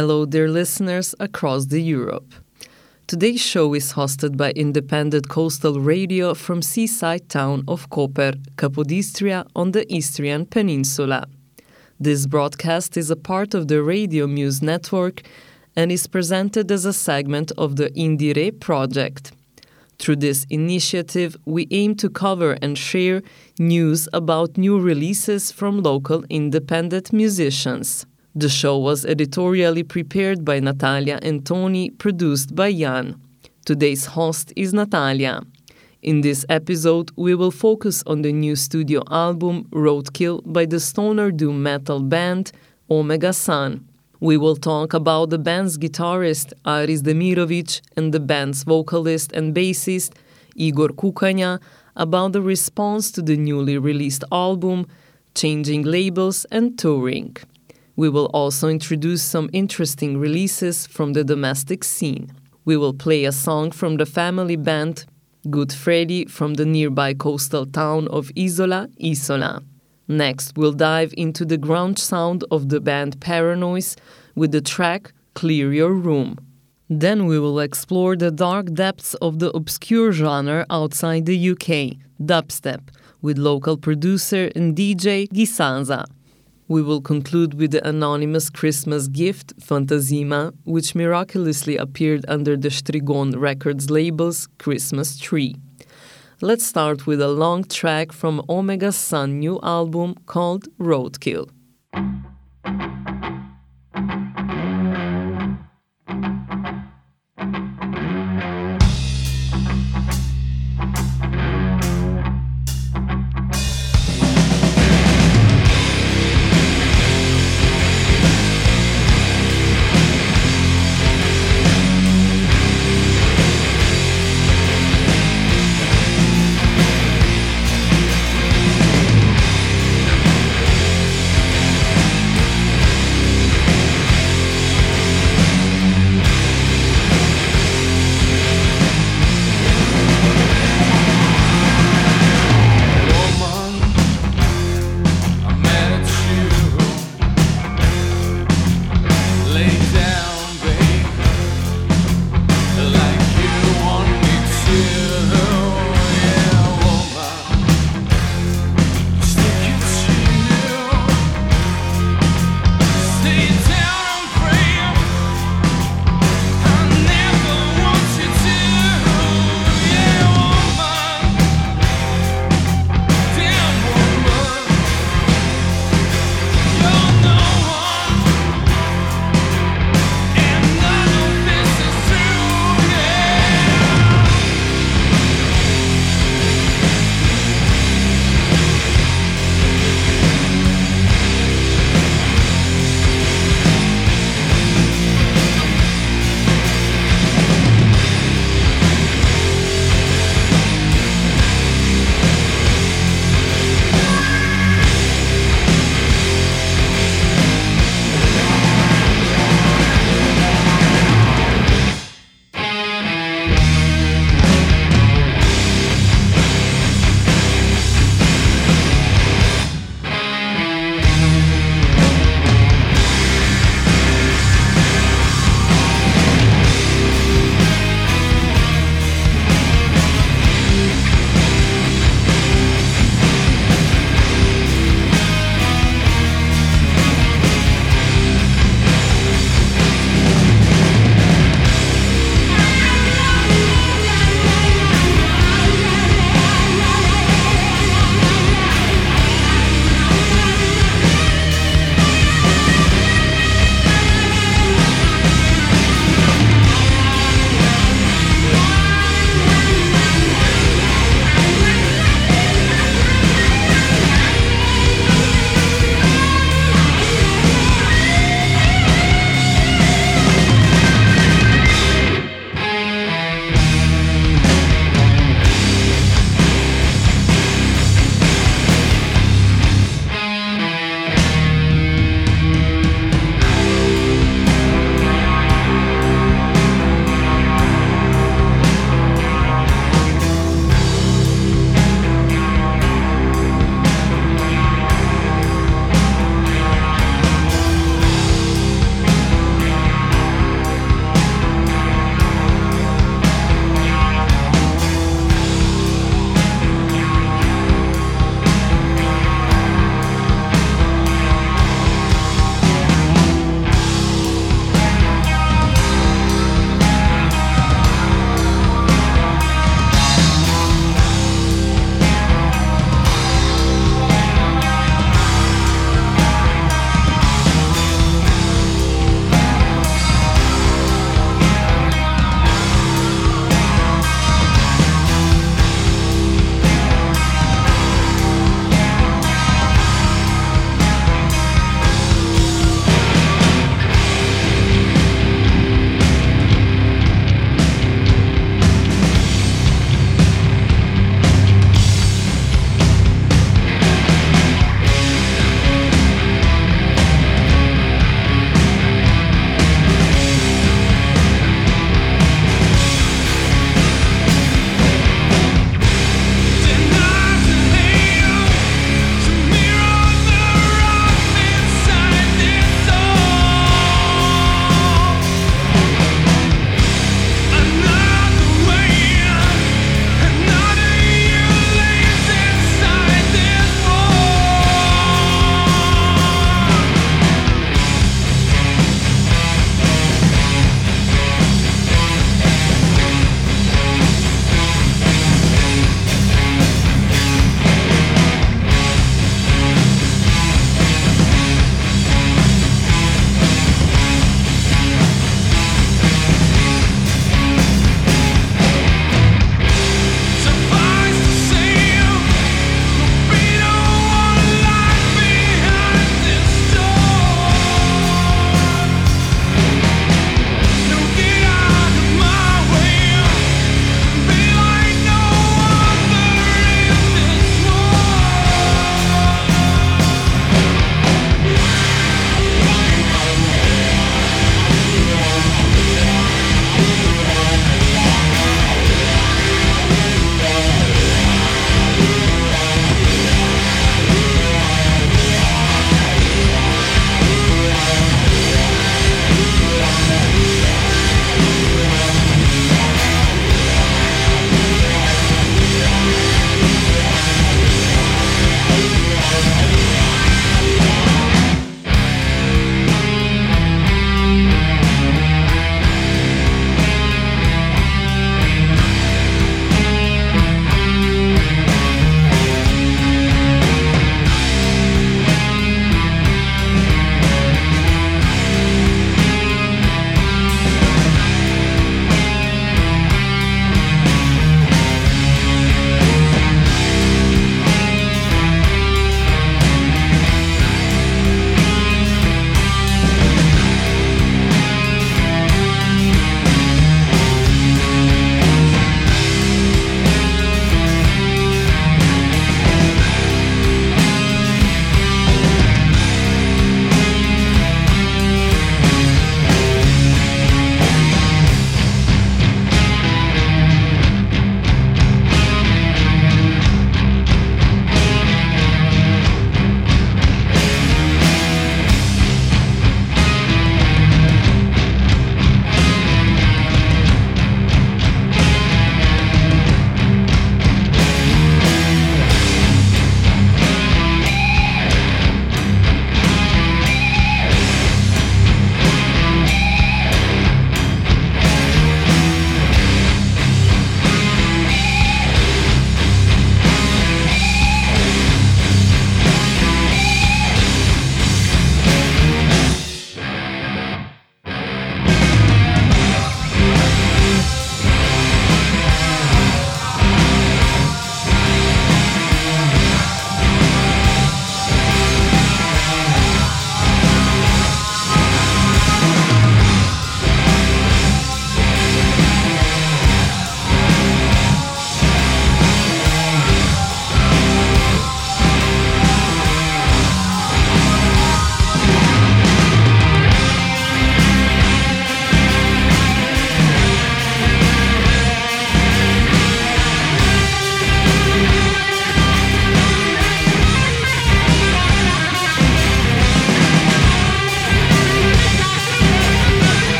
Hello, dear listeners across the Europe. Today's show is hosted by independent coastal radio from seaside town of Koper, Capodistria on the Istrian Peninsula. This broadcast is a part of the Radio Muse network and is presented as a segment of the Indire project. Through this initiative, we aim to cover and share news about new releases from local independent musicians. The show was editorially prepared by Natalia and Tony, produced by Jan. Today's host is Natalia. In this episode, we will focus on the new studio album Roadkill by the stoner doom metal band Omega Sun. We will talk about the band's guitarist Aris Demirovic and the band's vocalist and bassist Igor Kukanja about the response to the newly released album, changing labels, and touring. We will also introduce some interesting releases from the domestic scene. We will play a song from the family band Good Freddy from the nearby coastal town of Isola, Isola. Next, we'll dive into the grunge sound of the band Paranoise with the track Clear Your Room. Then we will explore the dark depths of the obscure genre outside the UK, dubstep, with local producer and DJ Gisanza. We will conclude with the anonymous Christmas gift, Fantasima, which miraculously appeared under the Strigon Records label's Christmas Tree. Let's start with a long track from Omega Sun new album called Roadkill.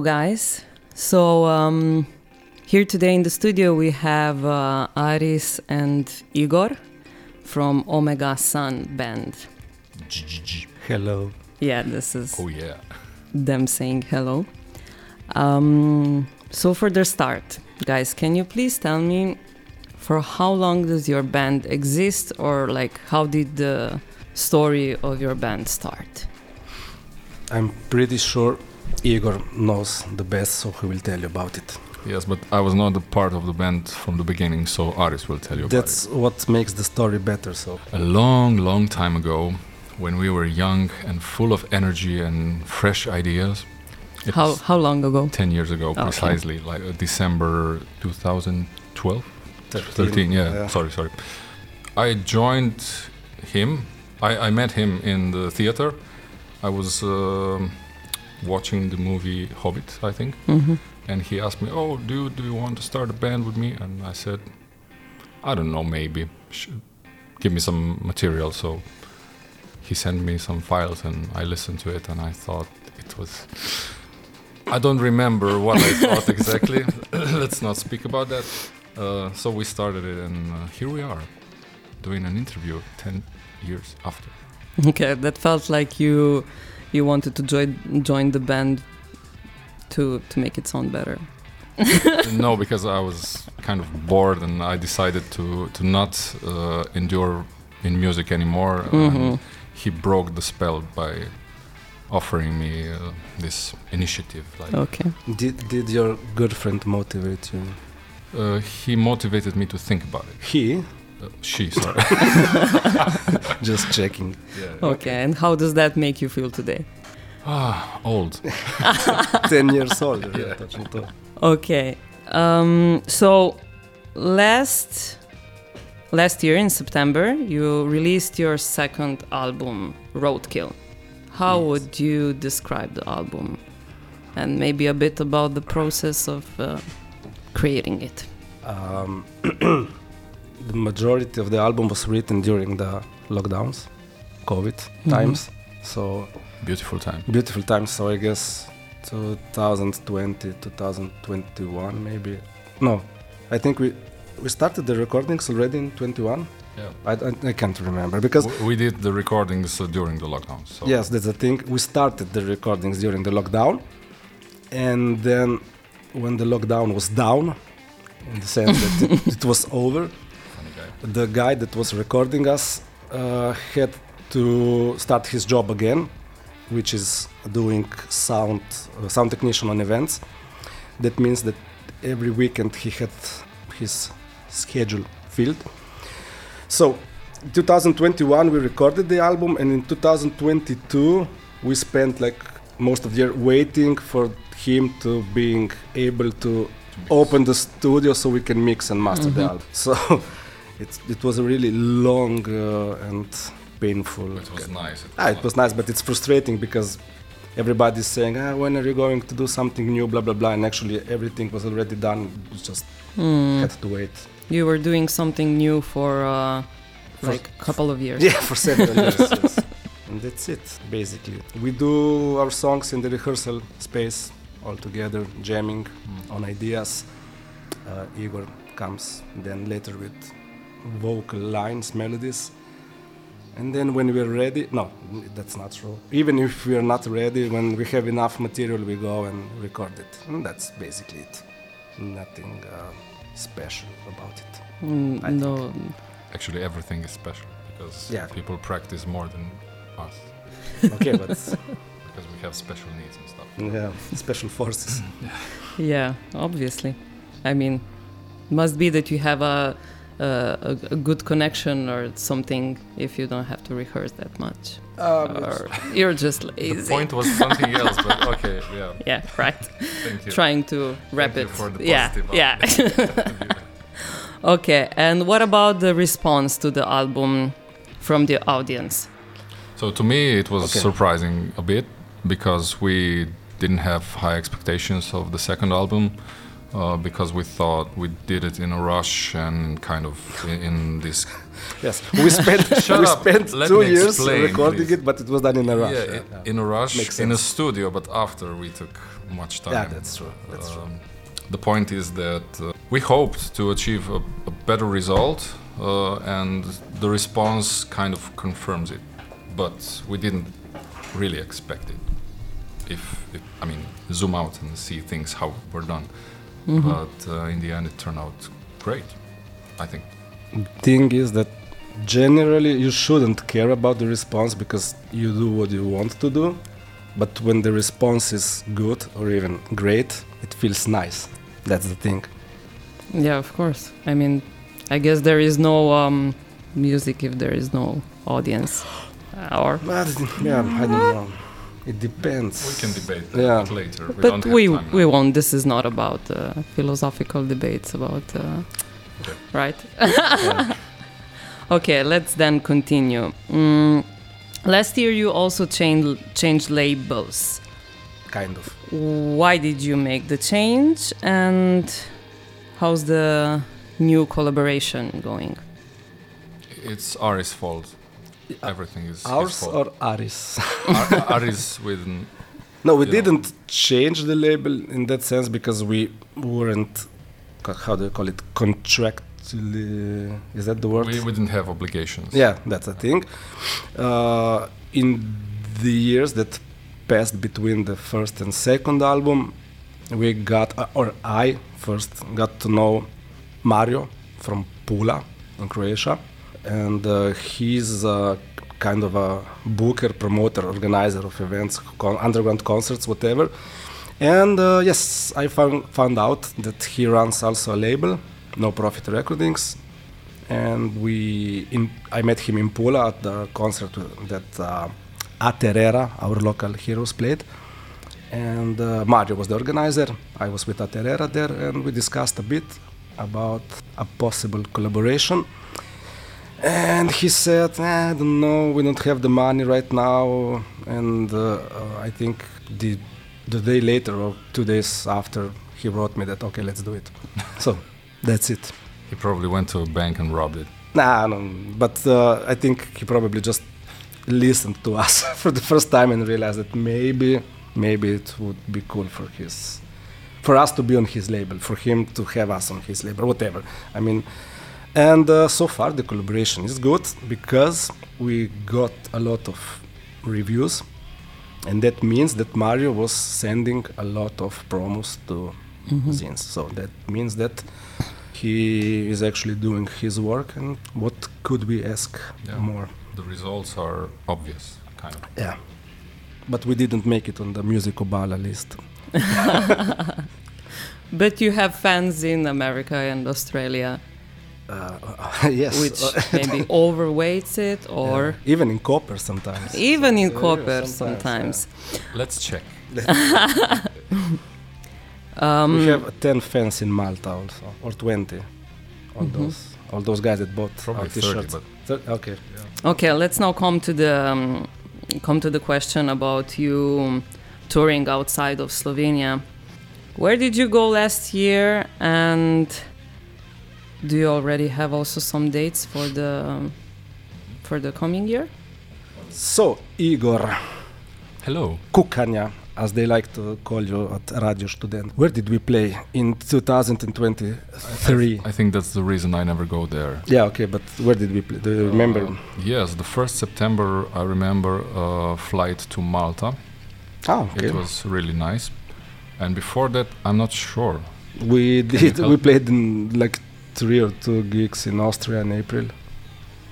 Hello, guys. So, um, here today in the studio we have uh, Aris and Igor from Omega Sun Band. Hello. Yeah, this is Oh yeah. them saying hello. Um, so, for the start, guys, can you please tell me for how long does your band exist, or like how did the story of your band start? I'm pretty sure Igor knows the best, so he will tell you about it. Yes, but I was not a part of the band from the beginning, so Aris will tell you about That's what makes the story better. So. A long, long time ago, when we were young and full of energy and fresh ideas. How how long ago? 10 years ago, Okay. precisely, like uh, December 2012? 13, yeah, Sorry, sorry. I joined him. I, I met him in the theater. I was um watching the movie Hobbit, I think. hmm and he asked me, "Oh, do you, do you want to start a band with me?" And I said, "I don't know, maybe. Sh- give me some material." So he sent me some files, and I listened to it, and I thought it was. I don't remember what I thought exactly. Let's not speak about that. Uh, so we started it, and uh, here we are, doing an interview ten years after. Okay, that felt like you you wanted to join join the band to to make it sound better. no, because I was kind of bored, and I decided to to not uh, endure in music anymore. Mhm. And he broke the spell by offering me uh, this initiative. Like Okay. did did your girlfriend motivate you? uh, he motivated me to think about it. He she, sorry. Just checking. Yeah, yeah. Okay, and how does that make you feel today? Ah, old. 10 years old. Yeah. Okay. Um, so last last year in September, you released your second album, Roadkill. How yes. would you describe the album? And maybe a bit about the process of uh, creating it. Um, the majority of the album was written during the lockdowns, COVID Mhm. times. So Beautiful time. beautiful time. So I guess 2020, 2021, maybe. No, I think we we started the recordings already in 21. Yeah. I, I, I can't remember because W- we did the recordings uh, during the lockdown. So yes, that's the thing. We started the recordings during the lockdown, and then when the lockdown was down, in the sense that it, it was over, funny guy. The guy that was recording us uh, had to start his job again, which is doing sound uh, sound technician on events. That means that every weekend he had his schedule filled. So, 2021 we recorded the album, and in 2022 we spent like most of the year waiting for him to being able to open the studio so we can mix and master the Mhm. album. So it's, it was a really long uh, and painful. It was nice. Ah, it was nice, but it's frustrating because everybody's saying, ah, when are you going to do something new, blah, blah, blah. And actually, everything was already done. We just Hmm. had to wait. You were doing something new for uh, For- like a couple of years. Yeah, for several years. yes. And that's it, basically. We do our songs in the rehearsal space all together, jamming Mm. on ideas. Uh, Igor comes then later with vocal lines, melodies. And then when we're ready, no, that's not true. Even if we're not ready, when we have enough material, we go and record it. And that's basically it. Nothing uh, special about it. Mm, I no. Actually, everything is special because Yeah. people practice more than us Okay, but because we have special needs and stuff. yeah, special forces. Yeah, obviously. I mean, must be that you have a, a a a good connection or something if you don't have to rehearse that much, Um, or you're just lazy. The point was something else, but okay, yeah. Yeah, right. Thank you. Trying to wrap Thank you it. for the yeah, positive yeah. okay, and what about the response to the album from the audience? So to me, it was Okay. surprising a bit because we didn't have high expectations of the second album. Uh, because we thought we did it in a rush and kind of in, in this. Yes, we spent we spent Let two years explain, recording please. it, but it was done in a rush. yeah, i- in a rush Makes in a studio, but after we took much time. Yeah, that's true. That's true. Um, The point is that uh, we hoped to achieve a, a better result, uh, and the response kind of confirms it. But we didn't really expect it. If, if I mean, zoom out and see things how we're done. But uh, in the end, it turned out great. I think. Thing is that generally you shouldn't care about the response because you do what you want to do. But when the response is good or even great, it feels nice. That's the thing. Yeah, of course. I mean, I guess there is no um, music if there is no audience. Or But yeah, I don't know. It depends. We can debate Yeah. that later. We but don't have we time we now. won't. This is not about uh, philosophical debates about uh, Okay. right. okay, let's then continue. Mm, last year you also changed changed labels. Kind of. Why did you make the change and how's the new collaboration going? It's Ari's fault. Everything is his Ours fault. or Aris? Ar- Ari's with No, we didn't change the label in that sense because we weren't, how do you call it, contractually. Is that the word? we, we didn't have obligations. yeah, that's a thing. Uh, in the years that passed between the first and second album, we got, uh, or I first got to know Mario from Pula in Croatia. And uh, he's uh, kind of a booker, promoter, organizer of events, con- underground concerts, whatever. And uh, yes, I found, found out that he runs also a label, No Profit Recordings. And we, in, I met him in Pula at the concert that uh, Aterera, our local heroes, played. And uh, Mario was the organizer. I was with Aterera there, and we discussed a bit about a possible collaboration. And he said, "Eh, I don't know, we don't have the money right now. And uh, uh, I think the, the day later or two days after, he wrote me that, okay, let's do it. so that's it. He probably went to a bank and robbed it. Nah, no, but uh, I think he probably just listened to us for the first time and realized that maybe, maybe it would be cool for his, for us to be on his label, for him to have us on his label, whatever. I mean, and uh, so far the collaboration is good because we got a lot of reviews, and that means that Mario was sending a lot of promos to zines. So that means that he is actually doing his work, and what could we ask Yeah. more? The results are obvious, kind of. Yeah. But we didn't make it on the Musicobala list. But you have fans in America and Australia, Uh, yes. which maybe overweights it, or yeah. even in Koper sometimes. even in Yeah, Koper sometimes, sometimes. Let's check. Um, we have 10 fans in Malta also, or 20. All Mhm. those, all those guys that bought Probably our 30, t-shirts. but Thir- okay. Okay, let's now come to the um, come to the question about you touring outside of Slovenia. Where did you go last year, and do you already have also some dates for the um, for the coming year? So, Igor hello. Kukanja, as they like to call you at Radio Student, where did we play in 2023? I think that's the reason I never go there. yeah, okay, but where did we play? Do you remember? Uh, yes, the first September I remember a flight to Malta. oh, okay. It was really nice. And before that, I'm not sure. We did. We played in like three or two gigs in Austria in April,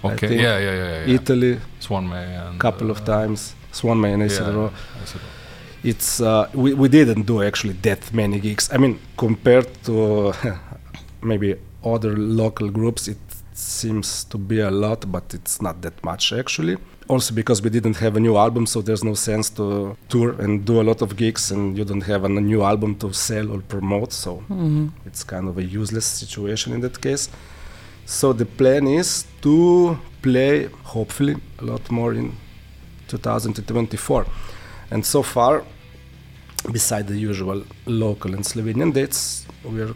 Okay, yeah, yeah, yeah, yeah. Italy, Swan May and couple of uh, times, Swanmay and Yeah, Isidro. Isidro. It's uh, we we didn't do actually that many gigs. I mean, compared to maybe other local groups, it seems to be a lot, but it's not that much actually. Also because we didn't have a new album, so there's no sense to tour and do a lot of gigs, and you don't have a new album to sell or promote. So mm-hmm. it's kind of a useless situation in that case. So the plan is to play hopefully a lot more in 2024. And so far, beside the usual local and Slovenian dates, we're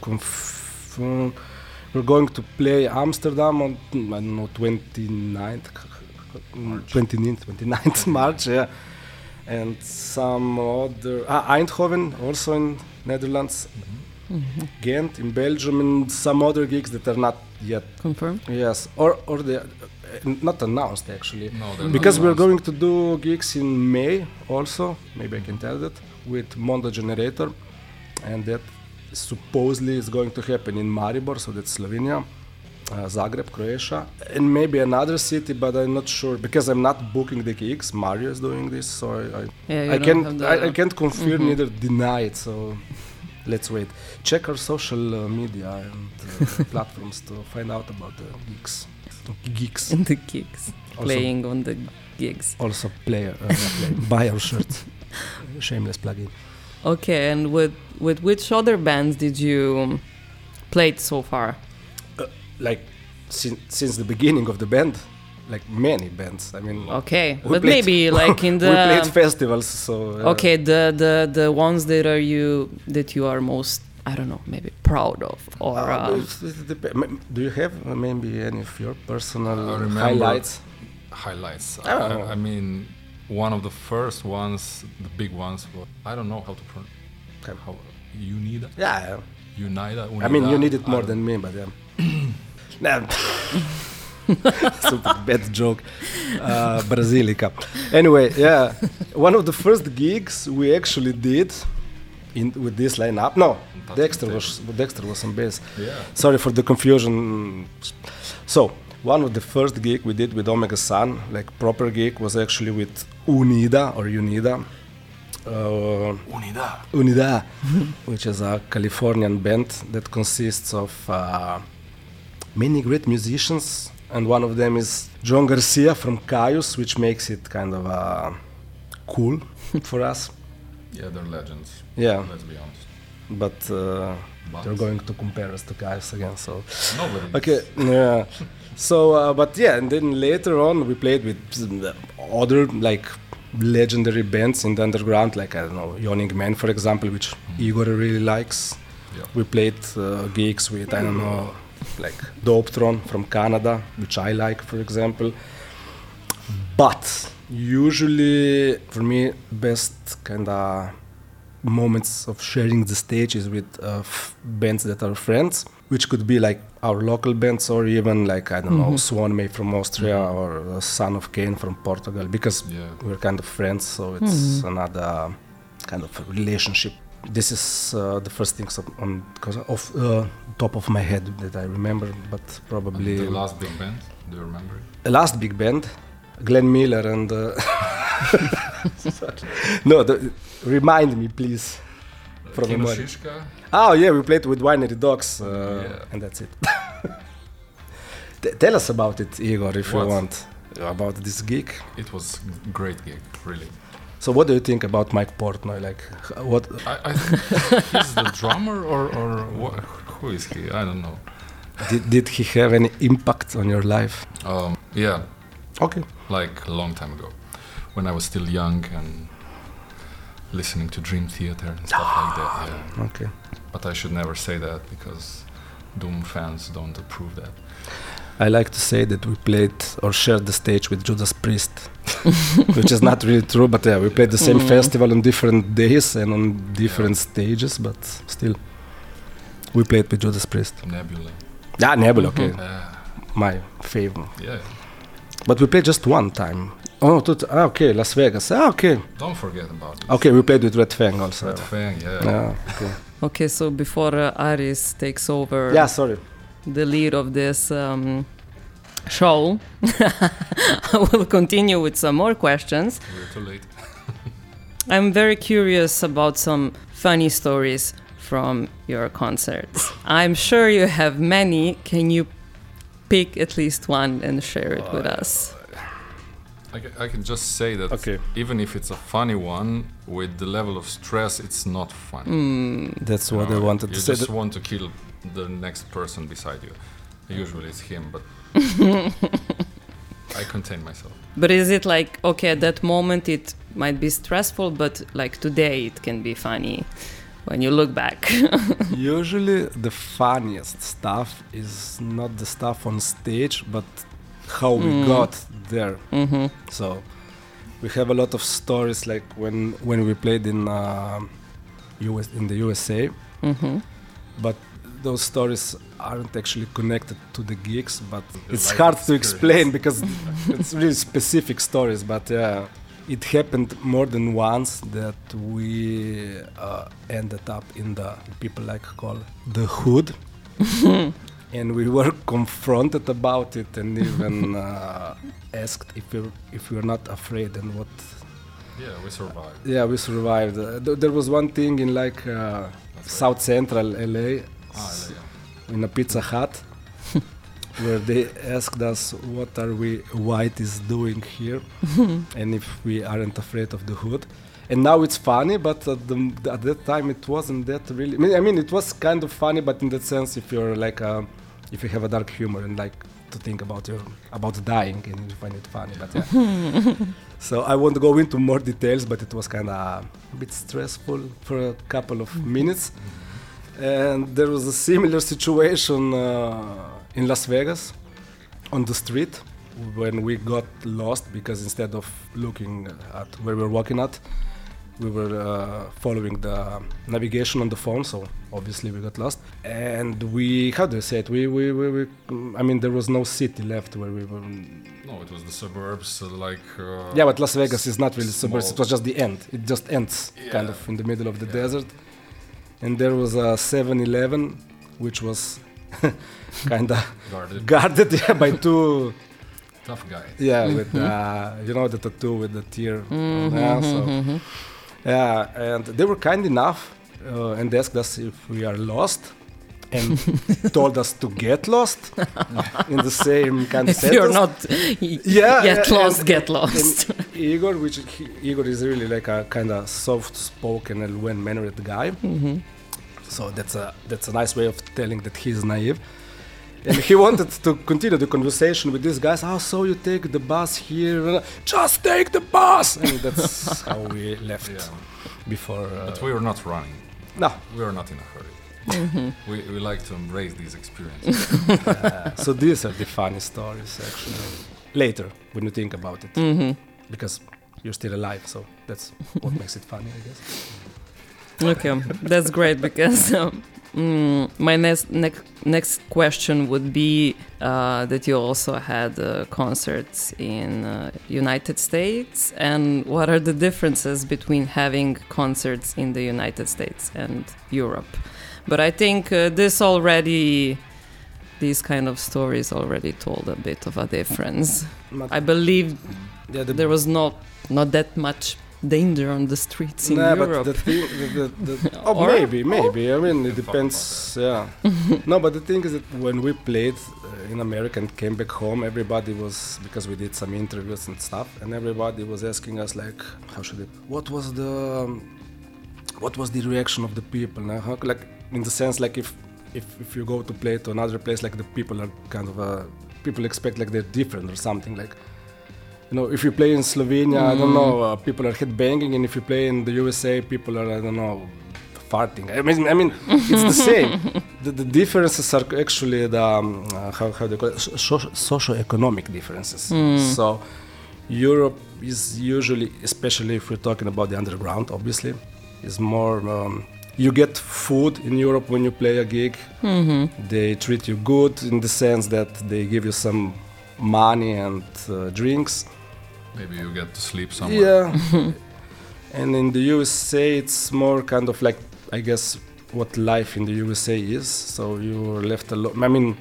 conf- we're going to play Amsterdam on I don't know 29th, 29th, 29th March, yeah, and some other ah, Eindhoven also in Netherlands, Ghent in Belgium, and some other gigs that are not yet. Confirmed? yes or or they are, uh, not announced actually. No, they're not because we're going to do gigs in May also. Maybe I can tell that with Mondo Generator, and that supposedly is going to happen in Maribor, so that's Slovenia, uh, Zagreb, Croatia, and maybe another city, but I'm not sure because I'm not booking the gigs. Mario is doing this, so I I, Yeah, I can't the- I, I can't confirm Mhm. neither deny it. So let's wait. Check our social uh, media and uh, platforms to find out about the gigs. Gigs. In the gigs. Also- Playing on the gigs. also play, uh, play buy our shirt shameless plug-in Okay, and with with which other bands did you played so far? Like sin- since the beginning of the band like many bands i mean Okay, but played- maybe like in the we played festivals so uh, okay the the the ones that are you that you are most I don't know maybe proud of or uh, uh, it's- it dep- m- do you have uh, maybe any of your personal highlights highlights. I. I, I mean, one of the first ones, the big ones. were- I don't know how to pronounce. Okay. How Unida, yeah, yeah. Unida. i mean you need it more I than me but yeah Nah. Super bad joke. Uh, Brasilica. Anyway, yeah, one of the first gigs we actually did in with this lineup. No, Dexter was Dexter was on bass. Yeah. Sorry for the confusion. So one of the first gig we did with Omega Sun, like proper gig, was actually with Unida or Unida. Uh, Unida. Unida, which is a Californian band that consists of uh, many great musicians, and one of them is John Garcia from Kyuss, which makes it kind of uh, cool for us. Yeah, they're legends. Yeah, Let's be honest. but uh, But they're going to compare us to Kyuss again, so Nobody. okay, yeah. So, uh, but yeah, and then later on we played with other like legendary bands in the underground, like I don't know, Yawning Man, for example, which Igor really likes. Yeah. We played uh, gigs with I don't know, like Dopethrone from Canada, which I like, for example. But usually, for me, best kind of moments of sharing the stage is with uh, bands that are friends, which could be like our local bands or even like I don't know, Swan May from Austria or uh, Son of Cain from Portugal, because Yeah. we're kind of friends, so it's another kind of relationship. This is uh, the first things on, on 'cause of uh, top of my head that I remember, but probably The last big band. Do you remember it? the last big band, Glenn Miller and. Uh, no, the, remind me, please. From Kino memory. Shishka. Oh yeah, we played with Winery Dogs, uh, Yeah. and that's it. Tell us about it, Igor, if What? you want, about this gig. It was great gig, really. So, what do you think about Mike Portnoy? Like, what? I, I think he's the drummer, or or what, who is he? I don't know. Did, did he have any impact on your life? Um, yeah, Okay. like a long time ago, when I was still young and listening to Dream Theater and stuff like that. Yeah. Okay. But I should never say that because Doom fans don't approve that. I like to say that we played or shared the stage with Judas Priest, which is not really true, but yeah, we played the same Mhm. festival on different days and on different stages, but still, we played with Judas Priest. Nebula. Yeah, Nebula, okay, Uh, my favorite. yeah. But we played just one time. Oh, to ah, okay, Las Vegas. Ah, okay. Don't forget about it. Okay, we played with Red Fang also. Red Fang, yeah. Yeah, okay. okay. So before uh, Aris takes over yeah, sorry. The lead of this um, show, I will continue with some more questions. We're too late. I'm very curious about some funny stories from your concerts. I'm sure you have many. Can you pick at least one and share it with us? I can, just say that Okay. even if it's a funny one, with the level of stress, it's not fun. Mm, That's You what I wanted to say. You just want to kill the next person beside you. Usually it's him, but I contain myself. But is it like okay at that moment it might be stressful, but like today it can be funny when you look back? Usually, the funniest stuff is not the stuff on stage, but how we Mm. got there. hmm So we have a lot of stories like when when we played in uh, US in the USA, hmm but those stories aren't actually connected to the gigs. But it's life hard to explain because it's really specific stories. But yeah, it happened more than once that we uh, ended up in the people like call the hood. and we were confronted about it and even uh, asked if we if we were not afraid and what Yeah, we survived. yeah we survived uh, th- there was one thing in like uh, south central la Ah, yeah. in a pizza hut where they asked us what are we white is doing here? And if we aren't afraid of the hood. And now it's funny but at, the, at that time it wasn't that really I mean, I mean it was kind of funny but in that sense if you're like uh, if you have a dark humor and like to think about your about dying and you find it funny but yeah. So i won't go into more details but it was kind of a bit stressful for a couple of minutes and there was a similar situation uh, in Las Vegas on the street when we got lost because instead of looking at where we were walking at, we were uh, following the navigation on the phone. So obviously we got lost, and we how do I say it? We we, we, we I mean there was no city left where we were. No, it was the suburbs, uh, like. Uh, Yeah, but Las Vegas is not really suburbs. It was just the end. It just ends kind of in the middle of the Yeah. desert. And there was a 7-Eleven, which was kind of Guarded. guarded yeah, by two, Tough guys. yeah, with uh, you know the tattoo with the tear. Mm-hmm, Yeah, so yeah, and they were kind enough uh, and asked us if we are lost. And told us to get lost in the same kind of If you're not Yeah, get and- lost, and- get lost. And Igor, which he, Igor is really like a kind of soft-spoken and well-mannered guy. hmm So that's a that's a nice way of telling that he's naive. And he wanted to continue the conversation with these guys. Oh, so you take the bus here? Just take the bus. And that's how we left Yeah. before. Uh, But we were not running. no. We were not in a hurry. Mm-hmm. We, we like to embrace these experiences. So these are the funny stories, actually. Later, when you think about it, hmm because you're still alive. So that's what makes it funny, I guess. Okay, that's great because um, mm, my next next next question would be uh, that you also had uh, concerts in uh, United States, and what are the differences between having concerts in the United States and Europe? But I think uh, this already. These kind of stories already told a bit of a difference. I believe yeah, the there was not not that much danger on the streets in Nah, Europe. but the thing, the, the, the, oh, Or- maybe, maybe. I mean, it depends. Yeah. no, but the thing is that when we played uh, in America and came back home, everybody was because we did some interviews and stuff, and everybody was asking us like, how should it? What was the, um, what was the reaction of the people? Now, how, like in the sense like if if if you go to play to another place, like the people are kind of uh, people expect like they're different or something like you know, if you play in Slovenia, I don't know, uh, people are headbanging, and if you play in the USA, people are, I don't know, farting. I mean, I mean, it's the same. The, the differences are actually the um, uh, how how they call it, so, socio-economic differences. So, Europe is usually, especially if we're talking about the underground, obviously, is more. Um, you get food in Europe when you play a gig. They treat you good in the sense that they give you some money and uh, drinks. Maybe you get to sleep somewhere. Yeah. and in the USA, it's more kind of like, I guess, what life in the USA is. So you're left alone. I mean,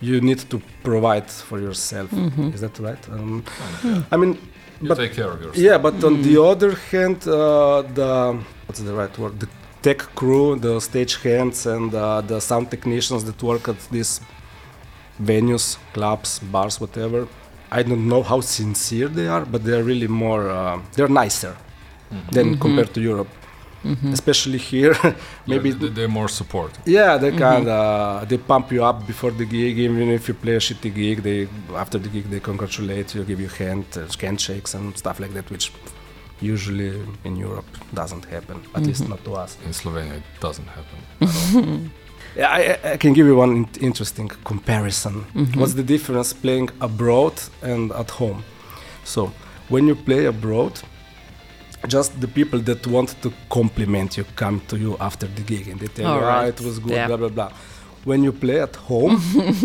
you need to provide for yourself. Is that right? Um, Yeah. I mean, You but take care of yourself. yeah, but on the other hand, uh, the what's the right word? The tech crew, the stage hands, and uh, the sound technicians that work at these venues, clubs, bars, whatever. I don't know how sincere they are, but they're really more. Uh, they're nicer than compared to Europe. Mm-hmm. especially here. Maybe Yeah, they- they're more supportive. yeah, they kind of they pump you up before the gig. Even if you play a shitty gig, they after the gig they congratulate you, give you hand uh, handshakes and stuff like that, which usually in Europe doesn't happen. At least not to us. In Slovenia, it doesn't happen. Yeah, I, I- I can give you one in- interesting comparison. Mm-hmm. What's the difference playing abroad and at home? So, when you play abroad, just the people that want to compliment you come to you after the gig and they tell All you, right. ah, it was good, Yeah. blah, blah, blah. When you play at home,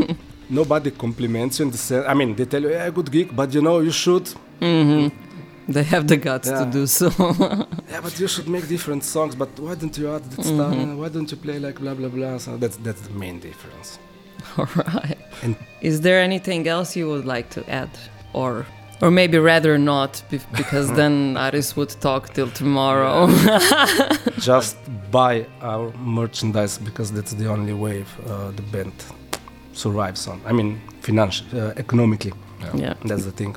nobody compliments you in the sense, I mean, they tell you, yeah, good gig, but you know, you should, They have the guts to do so. yeah, but you should make different songs, but why don't you add that stuff? Why don't you play like blah, blah, blah? So that's, that's the main difference. All right. And Is there anything else you would like to add, or or maybe rather not, because then Aris would talk till tomorrow. just buy our merchandise because that's the only way uh, the band survives on. I mean, financially, uh, economically. yeah. That's the thing.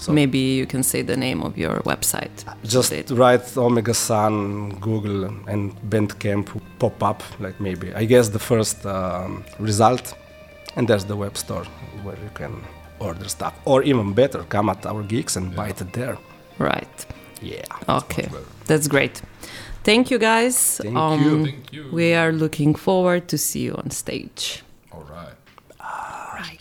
So Maybe you can say the name of your website. just It- write Omega Sun, Google, and Bandcamp will pop up. Like maybe I guess the first um, result, and there's the web store where you can order stuff, or even better, come at our gigs and buy it there. Right. Yeah. Okay. That's great. Thank you guys. Thank Um, you. Thank you. We are looking forward to see you on stage. All right. Early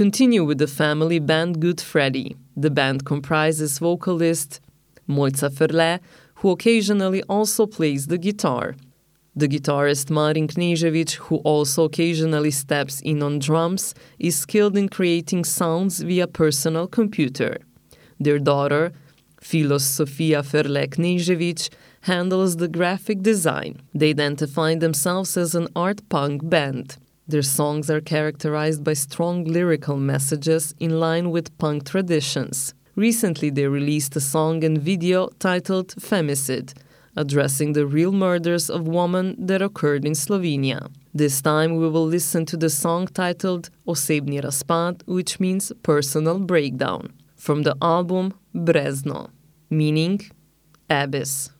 continue with the family band Good Freddy. The band comprises vocalist Mojca Ferle, who occasionally also plays the guitar. The guitarist Marin Knežević, who also occasionally steps in on drums, is skilled in creating sounds via personal computer. Their daughter, Filos Sofia Ferle Knežević, handles the graphic design. They identify themselves as an art punk band. Their songs are characterized by strong lyrical messages in line with punk traditions. Recently, they released a song and video titled Femicide, addressing the real murders of women that occurred in Slovenia. This time, we will listen to the song titled Osebni razpad, which means personal breakdown, from the album Brezno, meaning abyss.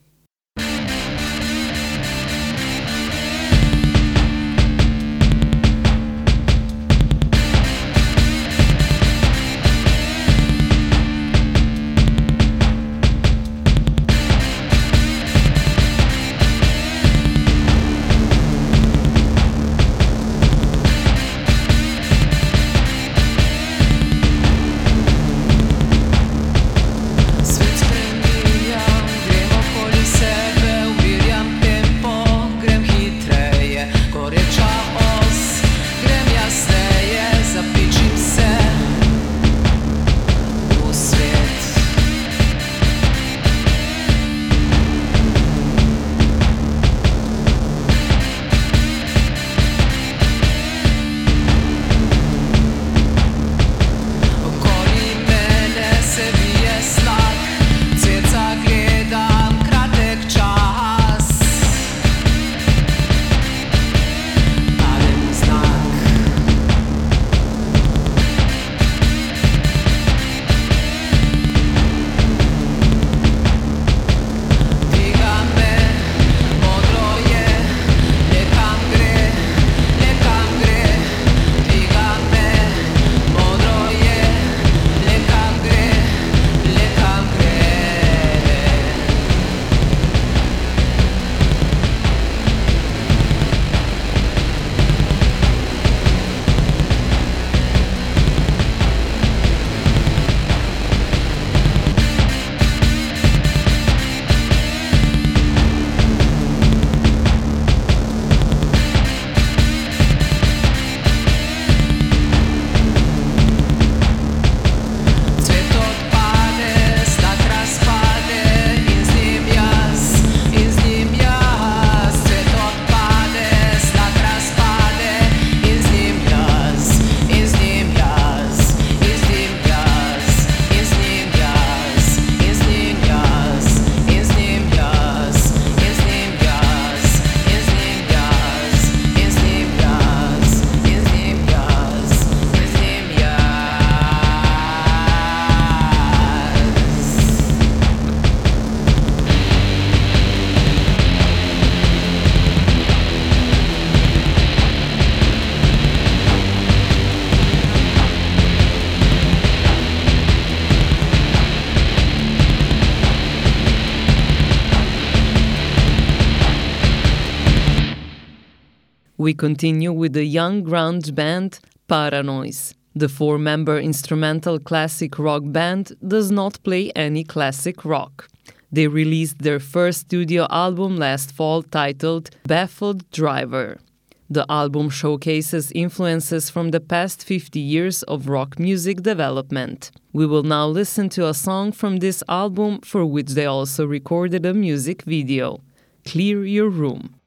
We continue with the young grunge band Paranoise. The four member instrumental classic rock band does not play any classic rock. They released their first studio album last fall titled Baffled Driver. The album showcases influences from the past 50 years of rock music development. We will now listen to a song from this album for which they also recorded a music video Clear Your Room.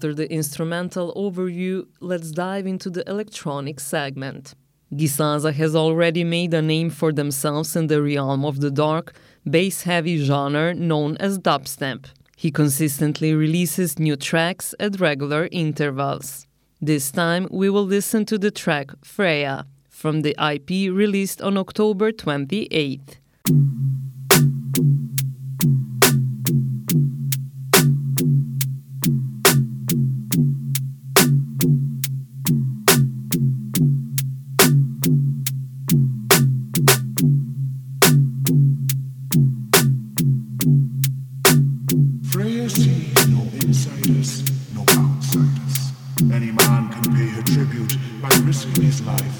After the instrumental overview, let's dive into the electronic segment. Gisanza has already made a name for themselves in the realm of the dark, bass heavy genre known as dubstep. He consistently releases new tracks at regular intervals. This time we will listen to the track Freya from the IP released on October 28th. His life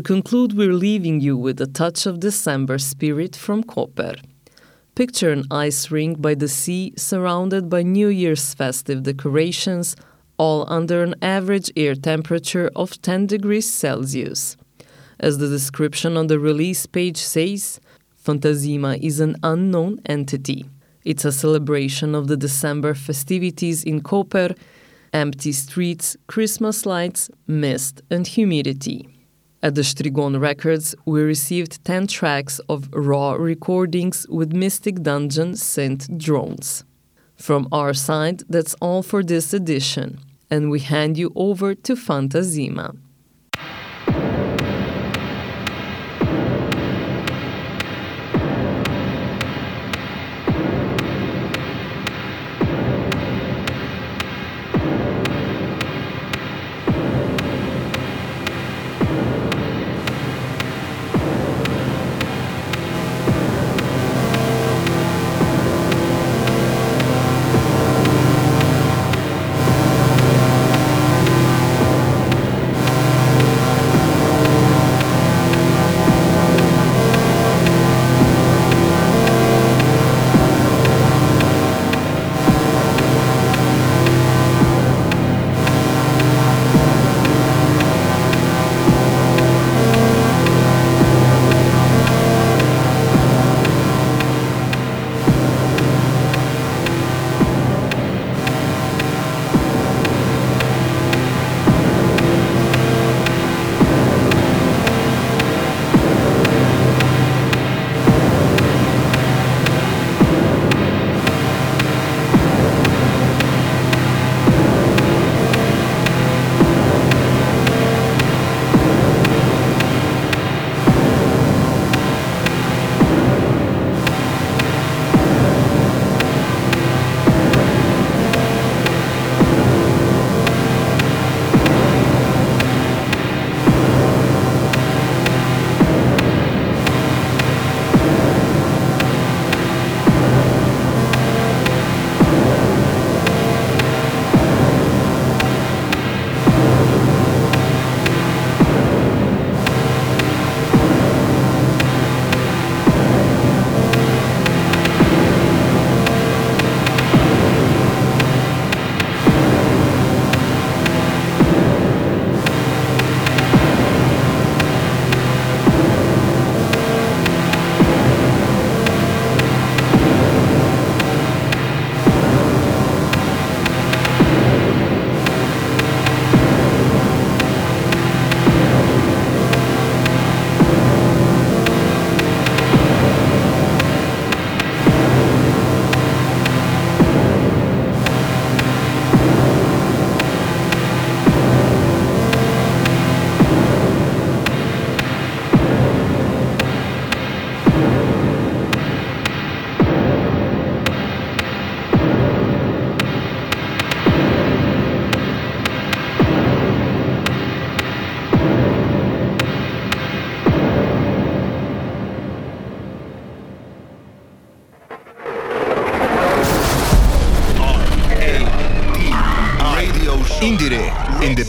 To conclude, we're leaving you with a touch of December spirit from Koper. Picture an ice rink by the sea surrounded by New Year's festive decorations, all under an average air temperature of 10 degrees Celsius. As the description on the release page says, Fantasima is an unknown entity. It's a celebration of the December festivities in Koper, empty streets, Christmas lights, mist, and humidity. At the Strigon Records, we received 10 tracks of raw recordings with Mystic Dungeon synth drones. From our side, that's all for this edition, and we hand you over to Fantasima.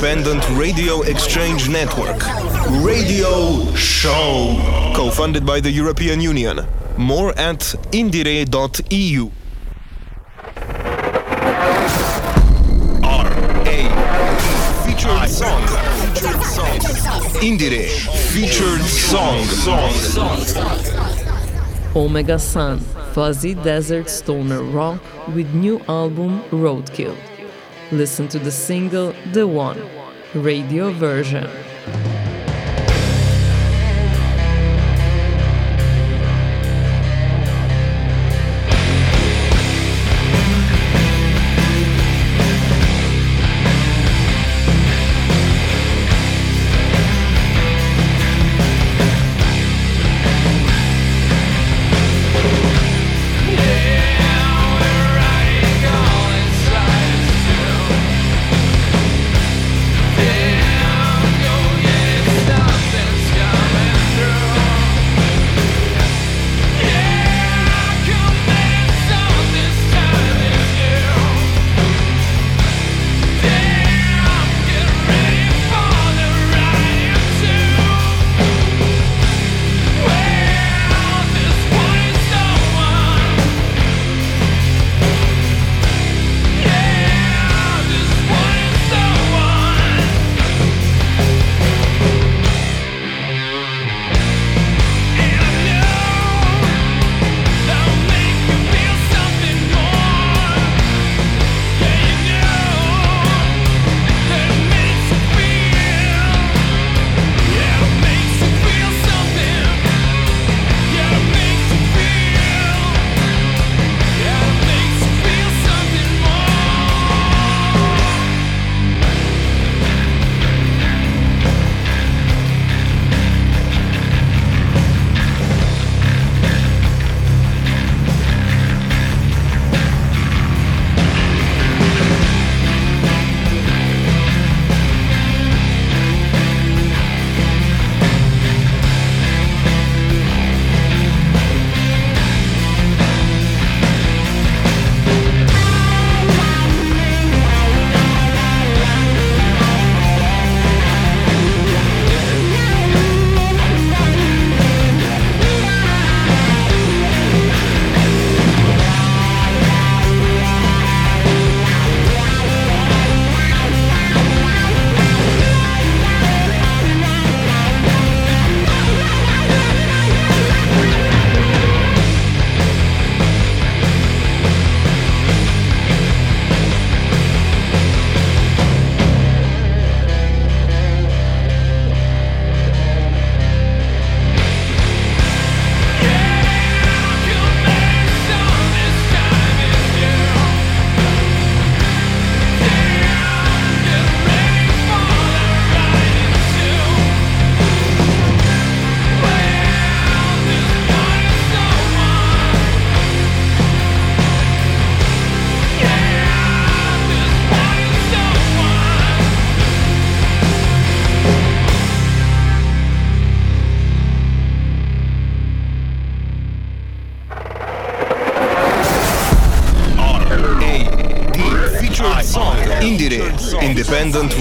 Independent Radio Exchange Network. Radio Show. Co funded by the European Union. More at indiere.eu. R A Featured song. Featured song. Indiere. Featured song. Omega Sun, Fuzzy Desert Stoner Rock with new album Roadkill. Listen to the single The One, radio version.